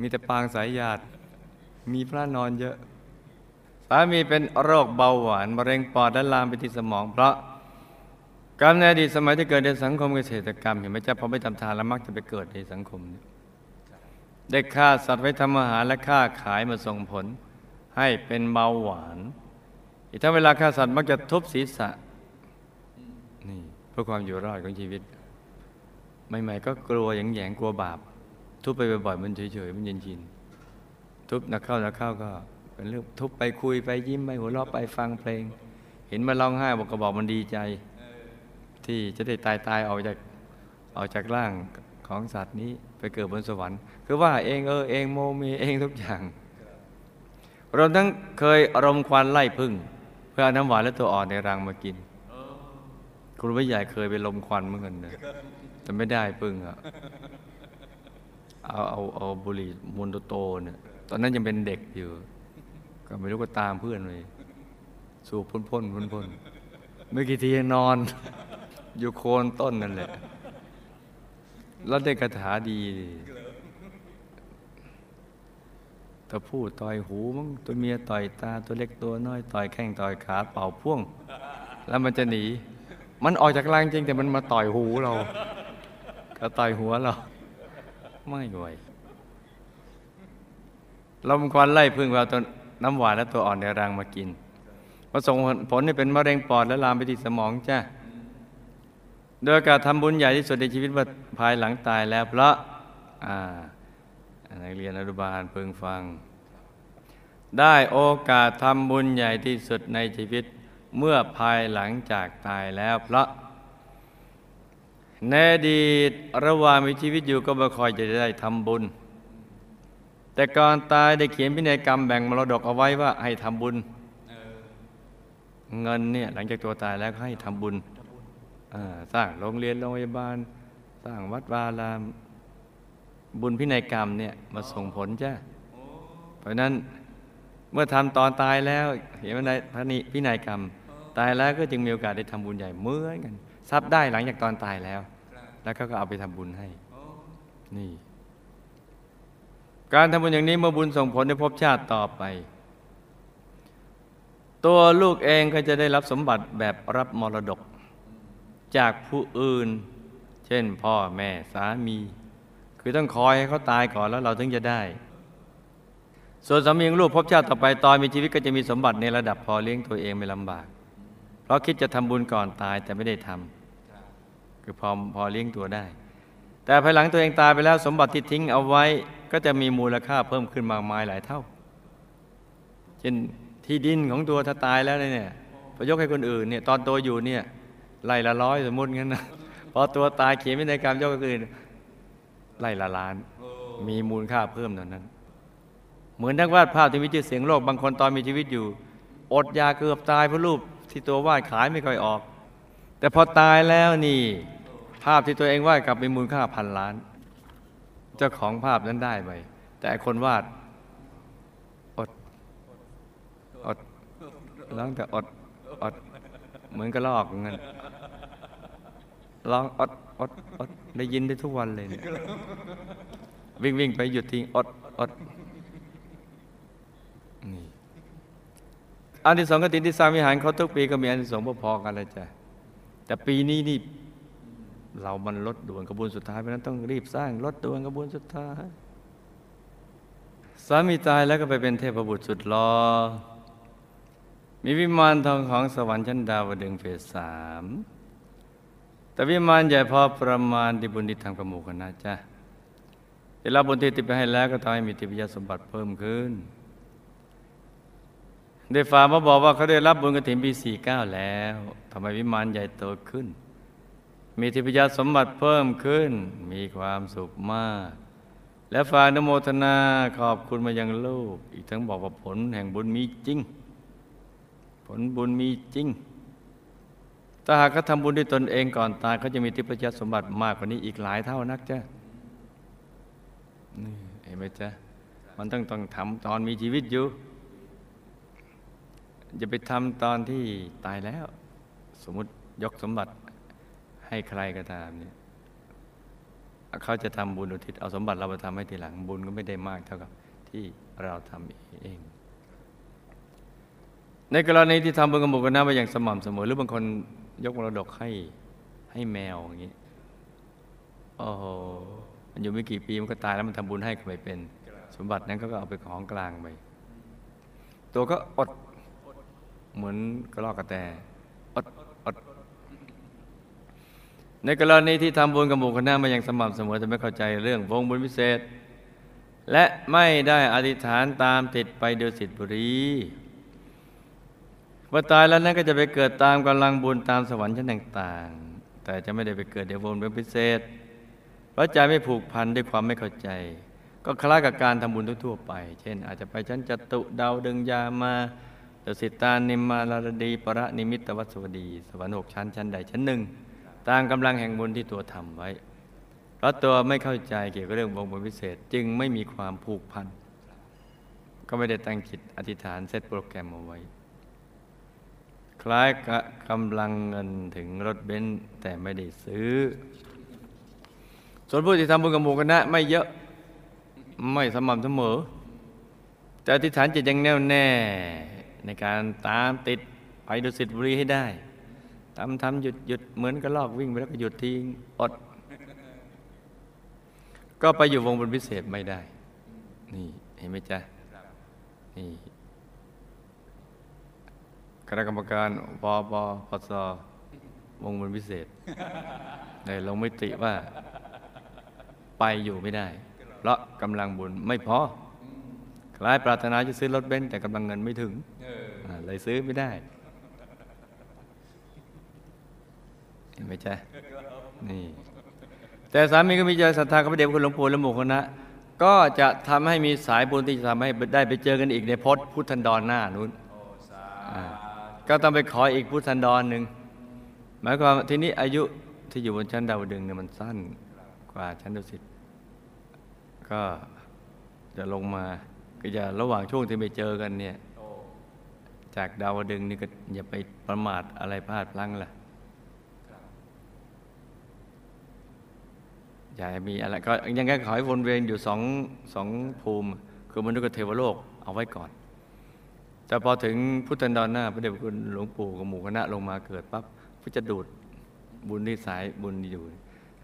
มีแต่ปางสายญาติมีพระนอนเยอะ สามีเป็นโรคเบาหวานมะเร็งปอดและลามไปที่สมอง เพราะกรรมในอดีตสมัยที่เกิดในสังคมเกษตรกรรม เห็นไหมจ๊ะพอไม่ทำทานแล้วมักจะไปเกิดในสังคมเนี่ยได้ฆ่าสัตว์ไว้ทำอาหารและฆ่าขายมาส่งผล ให้เป็นเบาหวาน อีกทั้งเวลาฆ่าสัตว์มักจะทุบศีรษะนี่เพื่อความอยู่รอดของชีวิตใหม่ๆก็กลัวอย่างแยงกลัวบาป ทุบไปบ่อยๆมันเฉยๆมันเย็นชินทุบนักเข้านักเข้าก็ เป็นเรื่องทุบไปคุยไปยิ้มไปหัวเราะไปฟังเพลง เห็นมันร้องไห้บอกก็บอกมันดีใจ ที่จะได้ตายตายออกจากออกจากร่างของสัตว์นี้ไปเกิดบนสวรรค์ คือว่าเองเออเองโมมีเองทุกอย่างเรวมทั้งเคยอารมณ์ควันไล่พึ่ง เพื่อเอาน้ำหวานและตัวอ่อนในรังมากินครูไม่ใหญ่เคยไปลมควันเหมือนกันเลยแต่ไม่ได้พึ่งอะ เอาเอาเอาบุหรี่มวนโตๆเนี่ยตอนนั้นยังเป็นเด็กอยู่ ก็ไม่รู้ก็ตามเพื่อนไปสูบพ่นพ่นพ่นพ่นๆไม่กี่ทีนอน อยู่โคนต้นนั่นแหละ แล้วได้คาถาดีตัวผู้ต่อยหูมั้งตัวเมียต่อยตาตัวเล็กตัวน้อยต่อยแข้งต่อยขาเป่าพ่วง แล้วมันจะหนี มันออกจากรังจริงแต่มันมาต่อยหูเรา ก็ต่อยหัวเรา ไม่ไหวลมควันไล่พึ่งเอาตัวน้ำหวานและตัวอ่อนในรังมากินประส่งผลให้เป็นมะเร็งปอดและลามไปที่สมองจ้าโดยการทำบุญใหญ่ที่สุดในชีวิตว่าภายหลังตายแล้วเพราะนักเรียนอนุบาลพึงฟัง ได้โอกาสทำบุญใหญ่ที่สุดในชีวิตเมื่อภายหลังจากตายแล้วเพราะ ในอดีตระหว่างมีชีวิตอยู่ก็ไม่ค่อยจะได้ทำบุญ แต่ก่อนตายได้เขียนพินัยกรรมแบ่งมรดกเอาไว้ว่าให้ทำบุญเงินเนี่ยหลังจากตัวตายแล้วให้ทำบุญสร้างโรงเรียนโรงพยาบาล สร้างวัดวาลามบุญพินัยกรรมเนี่ยมาส่งผลจ้ะเพราะนั้นเมื่อทำตอนตายแล้ว เห็นว่าในพระนิพินัยกรรม ตายแล้วก็จึงมีโอกาสได้ทำบุญใหญ่เหมือนกัน ทรัพย์ได้หลังจากตอนตายแล้ว แล้วเขาก็เอาไปทำบุญให้ นี่ การทำบุญอย่างนี้เมื่อบุญส่งผลในภพชาติต่อไป ตัวลูกเองก็จะได้รับสมบัติแบบรับมรดก จากผู้อื่น เช่น พ่อแม่สามี คือต้องคอยให้เขาตายก่อนแล้วเราถึงจะได้ ส่วนสามีของลูกภพชาติต่อไปตอนมีชีวิตก็จะมีสมบัติในระดับพอเลี้ยงตัวเองไม่ลำบาก เพราะคิดจะทำบุญก่อนตายแต่ไม่ได้ทำ คือพอพอเลี้ยงตัวได้ แต่ภายหลังตัวเองตายไปแล้วสมบัติที่ทิ้งเอาไว้ ก็จะมีมูลค่าเพิ่มขึ้นมากมายหลายเท่า เช่นที่ดินของตัวถ้าตายแล้วเนี่ยพอยกให้คนอื่นเนี่ยตอนตัวอยู่เนี่ยไร่ละร้อยสมมติงั้นนะพอตัวตายเขียนพินัยกรรมยกให้คนอื่นไร่ละล้าน มีมูลค่าเพิ่มเท่านั้น เหมือนนักวาดภาพที่มีชื่อเสียงโลกบางคนตอนมีชีวิตอยู่ อดยาเกือบตายเพราะรูปที่ตัววาดขายไม่ค่อยออก แต่พอตายแล้วนี่ ภาพที่ตัวเองวาดกลับมีมูลค่าพันล้าน เจ้าของภาพนั้นได้ไปแต่คนวาดอดอดร้องแต่อดอด เหมือนกระลอกเงินร้องอดอดอดได้ยินได้ทุกวันเลยเนี่ยวิ่งวิ่งไปหยุดทิ้งอดอดนี่อันที่สองกติที่สร้างวิหารเขาทุกปีก็มีอันที่สองพอๆกันเลยจ้ะแต่ปีนี้นี่ เรามันลดด่วนกระบวนสุดท้ายเพราะนั้นต้องรีบสร้างลดด่วนกระบวนสุดท้ายสามีตายแล้วก็ไปเป็นเทพบุตรสุดหลอมีวิมานทองของสวรรค์ชั้นดาวดึงเฟสสามแต่วิมานใหญ่พอประมาณที่บุญที่ทำกับหมู่คณะจ้ะได้รับบุญที่ติดไปให้แล้วก็ทำให้มีทิพยสมบัติเพิ่มขึ้น ได้ฝากมาบอกว่าเขาได้รับบุญกฐินปีสี่เก้าแล้วทำไมวิมานใหญ่โตขึ้น มีทิพยสมบัติเพิ่มขึ้น มีความสุขมาก และฝากนโมทนาขอบคุณมายังลูก อีกทั้งบอกว่าผลแห่งบุญมีจริง ผลบุญมีจริง ถ้าหากเขาทำบุญด้วยตนเองก่อนตายเขาจะมีทิพยสมบัติมากกว่านี้อีกหลายเท่านักจ้ะนี่เห็นไหมจ๊ะ มันต้องต้องทำตอนมีชีวิตอยู่จะไปทำตอนที่ตายแล้ว สมมติยกสมบัติ ให้ใครก็ตามเนี่ยเขาจะทำบุญอุทิศเอาสมบัติเราไปทำให้ทีหลังบุญก็ไม่ได้มากเท่ากับที่เราทำเอง ในกรณีที่ทำบุญกับหมู่คณะมาอย่างสม่ำเสมอ หรือบางคนยกมรดกให้ให้แมวอย่างนี้โอ้โหมันอยู่ไม่กี่ปีมันก็ตายแล้วมันทำบุญให้ก็ไมเป็น สมบัตินั้นก็เอาไปของกลางไปตัวก็อดเหมือนกระรอกกระแตอดอด ในกรณีที่ทำบุญกับหมู่คณะมาอย่างสม่ำเสมอแต่ไม่เข้าใจเรื่องวงบุญพิเศษ และไม่ได้อธิษฐานตามติดไปโดยสิทธิบุรีเมื่อตายแล้วนั้นก็จะไปเกิดตามกำลังบุญตามสวรรค์ชั้นต่างๆ แต่จะไม่ได้ไปเกิดในวงบุญพิเศษ เพราะใจไม่ผูกพันด้วยความไม่เข้าใจ ก็คล้ายกับการทำบุญทั่วๆไป เช่น อาจจะไปชั้นจตุดาวดึงยามาเดสิตานิมมาลารดี ประนิมิตวัสวดี สวรรค์หกชั้นชั้นใดชั้นหนึ่ง ตามกำลังแห่งบุญที่ตัวทำไว้ เพราะตัวไม่เข้าใจเกี่ยวกับเรื่องวงบุญพิเศษจึงไม่มีความผูกพัน ก็ไม่ได้ตั้งจิตอธิษฐานเซตโปรแกรมเอาไว้ คล้ายกับกำลังเงินถึงรถเบนซ์แต่ไม่ได้ซื้อ ส่วนผู้ที่ทำบุญกับหมู่คณะไม่เยอะไม่สม่ำเสมอ แต่อธิษฐานจิตยังแน่วแน่ในการตามติดไปดุสิตบุรีให้ได้ ทำทำหยุดหยุดเหมือนกระลอกวิ่งไปแล้วก็หยุดทิ้งอด ก็ไปอยู่วงบนพิเศษไม่ได้ นี่เห็นไหมจ๊ะนี่คณะกรรมการปปพศวงบนพิเศษได้ลงมิติว่า ไปอยู่ไม่ได้ เพราะกำลังบุญไม่พอคล้ายปรารถนาจะซื้อรถเบนซ์แต่กำลังเงินไม่ถึงเอออ่าเลยซื้อไม่ได้ เห็นไหมจ๊ะนี่ แต่สามีก็มีใจศรัทธากับพระเดชพระคุณหลวงปู่และหมู่คณะก็จะทำให้มีสายบุญที่จะทำให้ได้ไปเจอกันอีกในพจน์พุทธันดรหน้านู้นก็ต้องไปขออีกพุทธันดรหนึ่งหมายความทีนี้อายุที่อยู่บนชั้นดาวดึงเนี่ยมันสั้นกว่าชั้นดุสิตก็จะลงมาก็จะระหว่างช่วงที่ไปเจอกันเนี่ยจากดาวดึงนี่ก็อย่าไปประมาทอะไรพลาดพลั้งล่ะ อย่ามีอะไรก็ยังไงขอให้วนเวียนอยู่สองสองภูมิ คือมนุษย์กับเทวโลกเอาไว้ก่อน แต่พอถึงพุทธันดรหน้าพระเดชพระคุณหลวงปู่กับหมู่คณะลงมาเกิดปั๊บก็จะดูดบุญที่สายบุญอยู่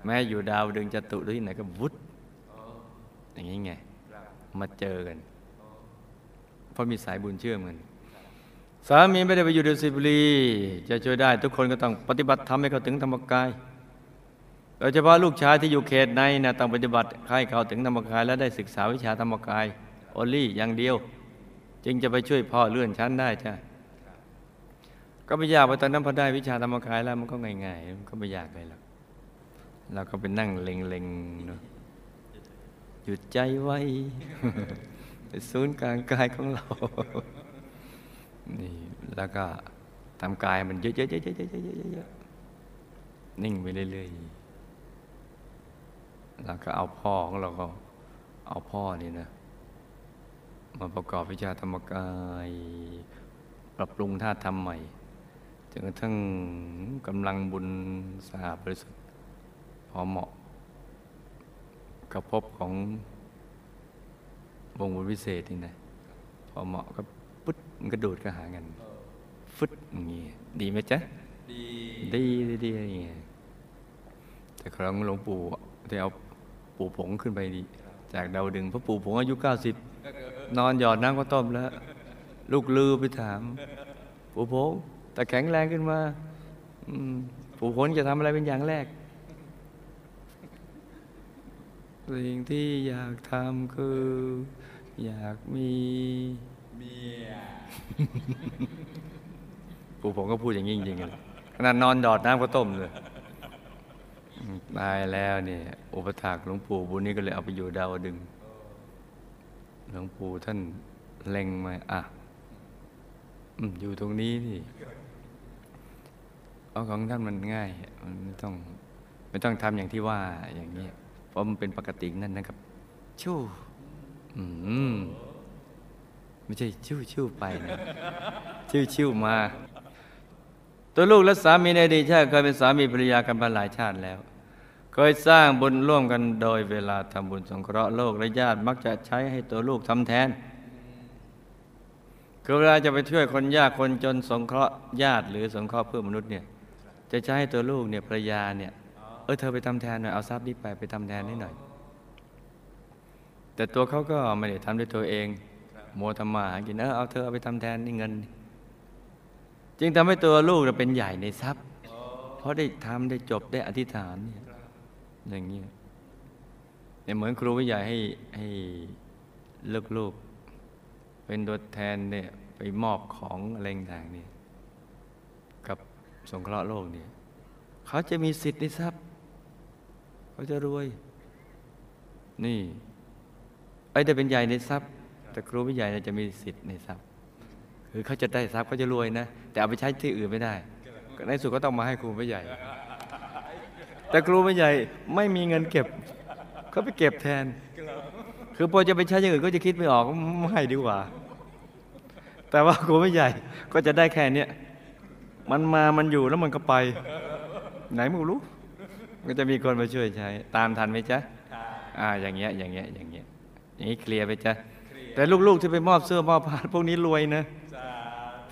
แม้อยู่ดาวดึงจตุหรือที่ไหนก็วุดอย่างนี้ไง มาเจอกันเพราะมีสายบุญเชื่อมกันสามีไม่ได้ไปอยู่ดุสิตบุรี จะช่วยได้ทุกคนก็ต้องปฏิบัติทำให้เขาถึงธรรมกาย โดยเฉพาะลูกชายที่อยู่เขตในนะต้องปฏิบัติให้เขาถึงธรรมกาย และได้ศึกษาวิชาธรรมกายโอลี่อย่างเดียว จึงจะไปช่วยพ่อเลื่อนชั้นได้จ้ะก็ไม่ยากเพราะตอนนั้นพอได้วิชาธรรมกายแล้วมันก็ง่ายๆมันก็ไม่ยากเลยหรอกเราก็ไปนั่งเล็งๆเนาะหยุดใจไว้ศูนย์กลางกายของเรา นี่ แล้วก็ทำกายมันเยอะๆๆๆๆๆนิ่งไปเรื่อยๆ แล้วก็เอาพ่อของเราก็เอาพ่อนี่นะ มาประกอบวิชาธรรมกาย ปรับปรุงท่าตุทำใหม่จนกระทั่งกำลังบุญสะอาดบริสุทธิ์พอเหมาะ กับภพของวงบุญวิเศษนี่นะพอเหมาะก็ปุ๊ดมันก็ดูดก็หากันฟึดอย่างงี้ดีไหมจ๊ะ ดี ดีดีดีอย่างเงี้ยแต่ครั้งหลวงปู่ที่เอา ปู่ผงขึ้นไปดีจากดาวดึงส์เพราะปู่ผงอายุเก้าสิบนอนหยอดน้ำก็ต้มแล้ว ลูกลือไปถาม ปู่ผงแต่แข็งแรงขึ้นมาอืมปู่ผงจะทำอะไรเป็นอย่างแรก สิ่งที่อยากทำคือ อยากมีเมียปู่ผมก็พูดอย่างนี้จริงๆเลยขนาดนอนดอดน้ำก็ต้มเลยอืม ตายแล้วเนี่ยอุปถากหลวงปู่บุญนี้ก็เลยเอาไปอยู่ดาวดึง หลวงปู่ท่านเล็งมาอะอยู่ตรงนี้นี่เพราของท่านมันง่ายมันไม่ต้องไม่ต้องทำอย่างที่ว่าอย่างนี้เพราะมันเป็นปกตินั่นนะครับชู่อืมไม่ใช่ชิวชิวไปนะชิวชิวมา ตัวลูกและสามีในอดีตชาติเคยเป็นสามีภรรยากันมาหลายชาติแล้ว เคยสร้างบุญร่วมกันโดยเวลาทำบุญสงเคราะห์โลกและญาติมักจะใช้ให้ตัวลูกทำแทนคือเวลาจะไปช่วยคนยากคนจนสงเคราะห์ญาติหรือสงเคราะห์เพื่อมนุษย์เนี่ยจะใช้ให้ตัวลูกเนี่ยภรรยาเนี่ยเออเธอไปทำแทนหน่อยเอาทรัพย์นี้ไปไปทำแทนให้หน่อย แต่ตัวเขาก็ไม่ได้ทำด้วยตัวเองโมวทำมาหากินเออเอาเธอเอาไปทำแทนนี่เงิน จึงทำให้ตัวลูกเนี่ยเป็นใหญ่ในทรัพย์ เพราะได้ทำได้จบได้อธิษฐานเนี่ยอย่างเงี้ยเนี่ยเหมือนครูวิทยาให้ให้ลูกๆเป็นตัวแทนเนี่ยไปมอบของอะไรต่างๆเนี่ยกับสงเคราะห์โลกเนี่ยเขาจะมีสิทธิ์ในทรัพย์ เขาจะรวย นี่ไอ้ได้เป็นใหญ่ในทรัพย์ แต่ครูวิทยาจะมีสิทธิ์ในทรัพย์ คือเขาจะได้ทรัพย์เขาจะรวยนะ แต่เอาไปใช้ที่อื่นไม่ได้ก็ในสุดก็ต้องมาให้ครูผู้ใหญ่ แต่ครูไม่ใหญ่ไม่มีเงินเก็บเขาไปเก็บแทน คือพอจะไปใช้อย่างอื่นก็จะคิดไม่ออกไม่ให้ดีกว่า แต่ว่าครูไม่ใหญ่ก็จะได้แค่เนี้ยมันมามันอยู่แล้วมันก็ไป ไหนไม่รู้ ก็จะมีคนมาช่วยใช้ ตามทันไหมจ๊ะอ่าอย่างเงี้ยอย่างเงี้ยอย่างเงี้ยอย่างนี้เคลียร์ไปจ๊ะแต่ลูกๆที่ไปมอบเสื้อมอบผ้าพวกนี้รวยนะ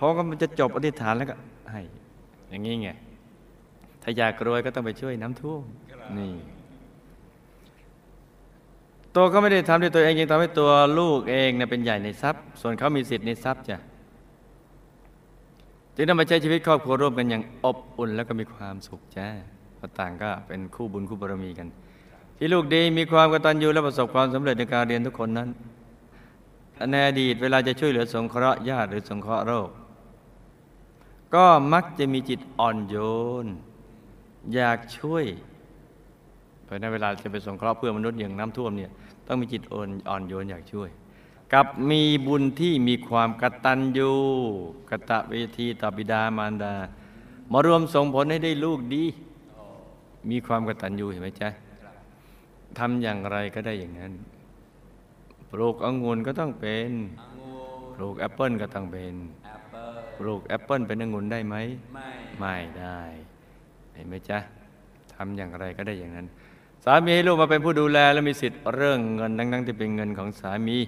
เพราะว่ามันจะจบอธิษฐานแล้วก็ให้ อย่างนี้ไง ถ้าอยากรวยก็ต้องไปช่วยน้ำท่วมนี่ตัวเขาไม่ได้ทำด้วยตัวเองยังทำให้ตัวลูกเองเนี่ยเป็นใหญ่ในทรัพย์ ส่วนเขามีสิทธิ์ในทรัพย์จ้ะจึงต้องมาใช้ชีวิตครอบครัวร่วมกันอย่างอบอุ่นแล้วก็มีความสุขจ้าเพราะต่างก็เป็นคู่บุญคู่บารมีกัน ที่ลูกดีมีความกตัญญูและประสบความสำเร็จในการเรียนทุกคนนั้นในอดีตเวลาจะช่วยเหลือสงเคราะห์ญาติหรือสงเคราะห์โรค ก็มักจะมีจิตอ่อนโยน อยากช่วย เพราะในเวลาจะไปสงเคราะห์เพื่อมนุษย์อย่างน้ำท่วมเนี่ยต้องมีจิตอ่อนอ่อนโยนอยากช่วย กับมีบุญที่มีความกตัญญูกตะเวทีต่อบิดามารดา มารวมส่งผลให้ได้ลูกดี มีความกตัญญูเห็นไหมจ๊ะทำอย่างไรก็ได้อย่างนั้นปลูกองุ่นก็ต้องเป็นปลูกแอปเปิลก็ต้องเป็น ปลูกแอปเปิลเป็นองุ่นได้ไหมไม่ไม่ได้เห็นไหมจ๊ะทำอย่างไรก็ได้อย่างนั้น สามีให้ลูกมาเป็นผู้ดูแล และมีสิทธิ์เรื่องเงินทั้งๆที่เป็นเงินของสามี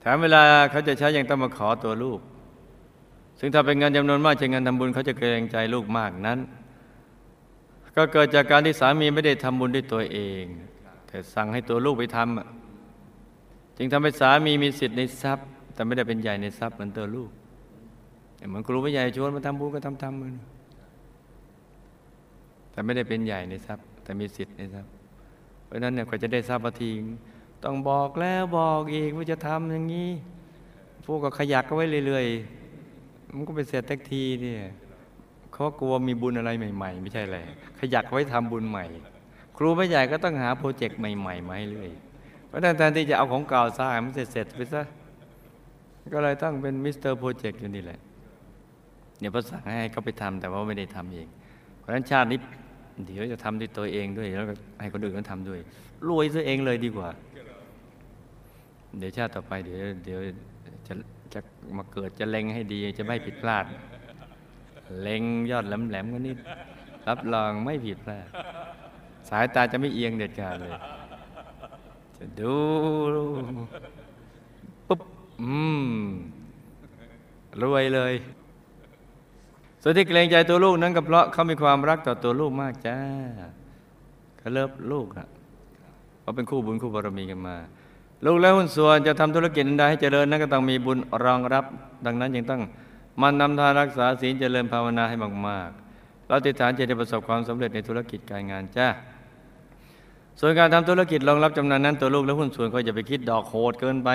แถมเวลาเขาจะใช้ยังต้องมาขอตัวลูก ซึ่งถ้าเป็นเงินจำนวนมากใช้เงินทำบุญเขาจะเกรงใจลูกมากนั้น ก็เกิดจากการที่สามีไม่ได้ทำบุญด้วยตัวเอง แต่สั่งให้ตัวลูกไปทำจึงทำให้สามีมีสิทธิ์ในทรัพย์ แต่ไม่ได้เป็นใหญ่ในทรัพย์เหมือนตัวลูกเหมือนครูไม่ใหญ่ชวนมาทำบุญก็ทำทำมือแต่ไม่ได้เป็นใหญ่ในทรัพย์ แต่มีสิทธิ์ในทรัพย์ เพราะนั้นเนี่ยกว่าจะได้ทรัพย์มาทีต้องบอกแล้วบอกอีกว่าจะทำอย่างนี้พวกก็ขยักก็ไว้เรื่อยๆมันก็เป็นเสร็จสักทีเนี่ยเขากลัวมีบุญอะไรใหม่ ๆ ไม่ใช่แหละขยักไว้ทำบุญใหม่ ครูไม่ใหญ่ก็ต้องหา project ใหม่ๆมาให้เรื่อยเพราะนั้นแทนที่จะเอาของเก่าสร้างมันเสร็จๆไปซะ ก็เลยต้องเป็น mister project อยู่นี่แหละเนี่ยพระสั่งให้เขาไปทำแต่ว่าไม่ได้ทำเอง เพราะฉะนั้นชาตินี้เดี๋ยวจะทำด้วยตัวเองด้วยแล้วก็ให้คนอื่นเขาทำด้วยรวยซะเองเลยดีกว่า เดี๋ยวชาติต่อไปเดี๋ยวเดี๋ยวจะจะมาเกิดจะเล็งให้ดีจะไม่ผิดพลาด เล็งยอดแหลมๆก็นิดรับรองไม่ผิดพลาดสายตาจะไม่เอียงเด็ดขาดเลย จะดู อืม รวยเลย ส่วนที่เกรงใจตัวลูกนั้นก็เพราะเขามีความรักต่อตัวลูกมากจ้าเขาเลิฟลูกอะเขาะเป็นคู่บุญคู่บารมีกันมา ลูกและหุ้นส่วนจะทำธุรกิจใดให้เจริญนั้นก็ต้องมีบุญรองรับ ดังนั้นจึงต้องมันนำทานรักษาศีลเจริญภาวนาให้มากๆเราติดฐานจะประสบความสำเร็จในธุรกิจการงานจ้าส่วนการทำธุรกิจรองรับจำนวนนั้นตัวลูกและหุ้นส่วนก็อย่าไปคิดดอกโหดเกินไป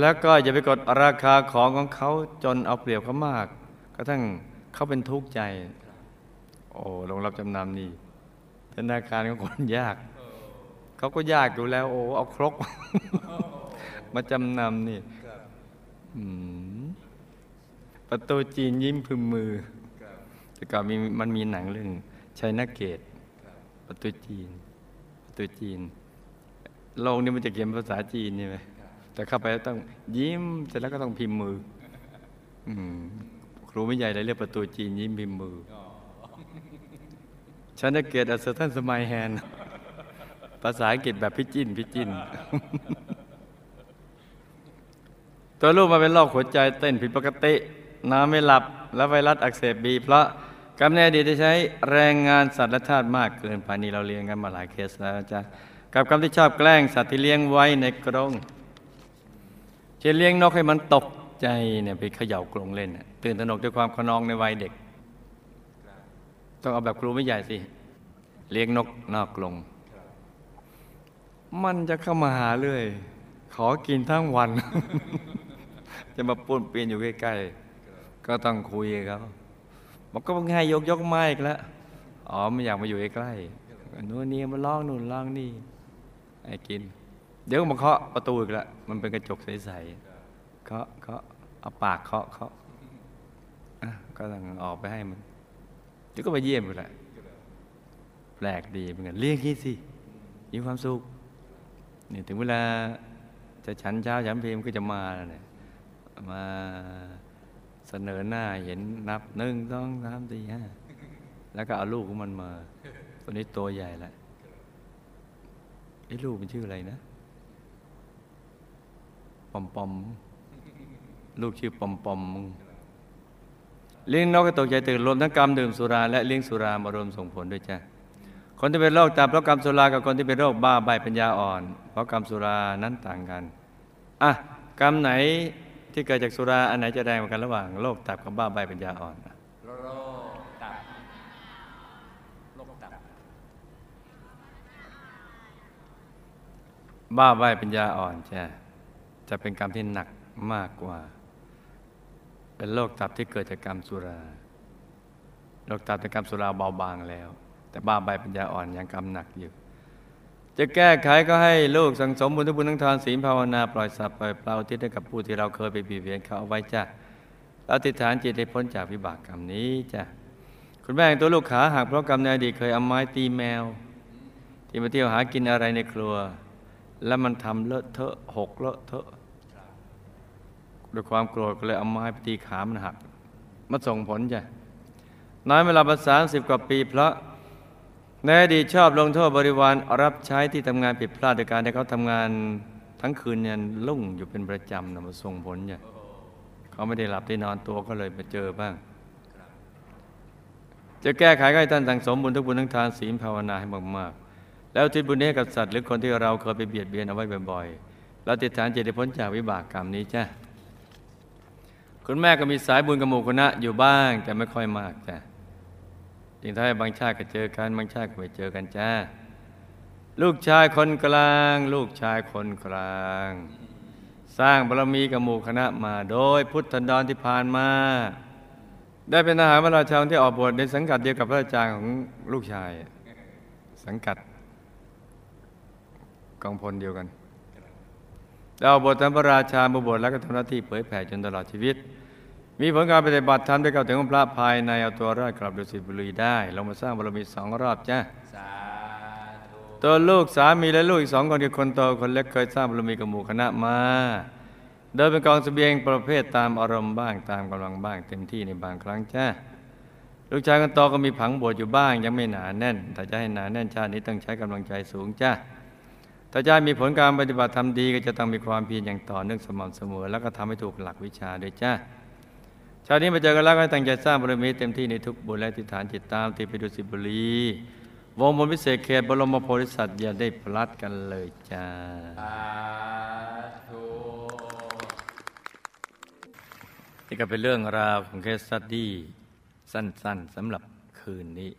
แล้วก็อย่าไปกดราคาของของเขาจนเอาเปรียบเขามาก กระทั่งเขาเป็นทุกข์ใจ โอ้รองรับจำนำนี่ธนาคารของคนยาก เขาก็ยากอยู่แล้ว โอ้เอาครก มาจำนำนี่ประตูจีนยิ้มพึมมือ แต่ก่อนมีมันมีหนังเรื่องชัยนาเกต ประตูจีน ประตูจีนโลกนี้มันจะเขียนภาษาจีนใช่ไหม แต่เข้าไปแล้วต้องยิ้มเสร็จแล้วก็ต้องพิมพ์มืออืครูไม่ใหญ่เลยเรียกประตูจีนยิ้มพิมพ์มือชันเกตอัศทันสมัยแฮนภาษาอังกฤษแบบพิจินพิจิน ตัวลูกมาเป็นโรคหัวใจเต้นผิดปกตินอนไม่หลับ และไวรัสอักเสบบี เพราะกำเนิดดีได้ใช้แรงงานสัตว์และธาตุมากเกินไปนี่เราเรียนกันมาหลายเคสแล้วจ้ะกับคำที่ชอบแกล้งสัตว์ที่เลี้ยงไว้ในกรง เช่นเลี้ยงนกให้มันตกใจเนี่ยไปเขย่ากรงเล่นน่ะตื่นตระหนกด้วยความขนองในวัยเด็ก ต้องเอาแบบครูไม่ใหญ่สิ เลี้ยงนกนอกกรงมันจะเข้ามาหาเรื่อย ขอกินทั้งวัน จะมาป้วนเปลี่ยนอยู่ใกล้ๆ ก็ต้องคุยเขาบอกก็ง่ายยกยกไม้อีกแล้วอ๋อไม่อยากมาอยู่ใกล้ๆนู่นนี่มาล่องนู่นล่องนี่ไอ้กิน เดี๋ยวมาเคาะประตูอีกแล้วมันเป็นกระจกใสๆเคาะเคาะเอาปากเคาะเคาะอะก็ต้องออกไปให้มันเดี๋ยวก็ไปเยี่ยมกันแหละแปลกดีเหมือนกันเรียกงี้สิมีความสุขนี่ถึงเวลาจะฉันเช้าฉันเพลมก็จะมาแล้วเนี่ยมาเสนอหน้าเห็นนับหนึ่งสองสามสี่ห้าแล้วก็เอาลูกของมันมา ตัวนี้ตัวใหญ่แหละไอ้ลูกมันชื่ออะไรนะ ปอมปอมลูกชื่อปอมปอมเลี้ยงนกกระตกใจตื่นรวมทั้งกรรมดื่มสุราและเลี้ยงสุรามารวมส่งผลด้วยจ้ะคนที่เป็นโรคตับเพราะกรรมสุรากับคนที่เป็นโรคบ้าใบปัญญาอ่อน เพราะกรรมสุรานั้นต่างกันอะกรรมไหนที่เกิดจากสุราอันไหนจะแรงกว่ากันระหว่างโรคตับกับบ้าใบปัญญาอ่อนโรคตับโรคตับบ้าใบปัญญาอ่อนจ้ะ จะเป็นกรรมที่หนักมากกว่า เป็นโรคตับที่เกิดจากกรรมสุราโรคตับจากกรรมสุราเบาบางแล้ว แต่บ้าใบปัญญาอ่อนยังกรรมหนักอยู่จะแก้ไขก็ให้ลูกสังสมบุญทุกบุญทั้งทานศีลภาวนาปล่อยสัตว์ปล่อยเปล่าทิศให้กับผู้ที่เราเคยไปบีบเบียนเขาเอาไว้จ้ะเราติดฐานจิตให้พ้นจากวิบากกรรมนี้จ้ะคุณแม่ตัวลูกขาหักเพราะกรรมในอดีตเคยเอาไม้ตีแมว ที่มาเที่ยวหากินอะไรในครัว แล้วมันทำเลอะเทอะหกเลอะเทอะด้วยความโกรธก็เลยเอาไม้ไปตีขามันหักมาส่งผลจ้ะน้อยเวลาประสามสิบกว่าปีเพราะในอดีตชอบลงโทษบริวารรับใช้ที่ทำงานผิดพลาดโดยการที่เขาทำงานทั้งคืนเนี่ยลุ่งอยู่เป็นประจำนะมาส่งผลจ้ะเขาไม่ได้หลับได้นอนตัวก็เลยมาเจอบ้าง จะแก้ไขก็ให้ท่านสั่งสมบุญทุกบุญทั้งทานศีลภาวนาให้มาก แล้วทิศบุญนี้กับสัตว์หรือคนที่เราเคยไปเบียดเบียนเอาไว้บ่อยๆเราติดฐานเจิตพ้นจากวิบากกรรมนี้จ้ะคุณแม่ก็มีสายบุญกับหมู่คณะอยู่บ้างแต่ไม่ค่อยมากจ้ะจึงทำให้บางชาติก็เจอกันบางชาติก็ไม่เจอกันจ้าลูกชายคนกลาง ลูกชายคนกลาง สร้างบารมีกับหมู่คณะมาโดยพุทธันดรที่ผ่านมา ได้เป็นทหารพระราชาที่ออกบวชในสังกัดเดียวกับพระอาจารย์ของลูกชาย สังกัด กองพลเดียวกันได้ออกบวชทำพระราชาบุบวชแล้วก็ทำหน้าที่เผยแผ่จนตลอดชีวิต มีผลการปฏิบัติธรรมได้เข้าถึงองค์พระภายในเอาตัวรอดกลับดุสิตบุรีได้ลงมาสร้างบารมีสองรอบจ้าสาธุตัวลูกสามีและลูกอีกสองคนคือคนโตคนเล็กเคยสร้างบารมีกับหมู่คณะมาโดยเป็นกองเสบียงประเภทตามอารมณ์บ้างตามกำลังบ้างเต็มที่ในบางครั้งจ้าลูกชายคนโตก็มีผังบวชอยู่บ้างยังไม่หนาแน่น แต่จะให้หนาแน่นชาตินี้ต้องใช้กำลังใจสูงจ้า ถ้าจะให้มีผลการปฏิบัติทำดีก็จะต้องมีความเพียรอย่างต่อเนื่องสม่ำเสมอ แล้วก็ทำให้ถูกหลักวิชาด้วยจ้าชาตินี้มาเจอกันแล้วก็ให้ตั้งใจสร้างบารมีเต็มที่ในทุกบุญและทิฏฐานจิตตามที่ไปดูสิบุรีวงบนพิเศษเขตบรมโพธิสัตว์อย่าได้พลัดกันเลยจ้าสาธุนี่ก็เป็นเรื่องราวของเคสสตดี้สั้นๆสำหรับคืนนี้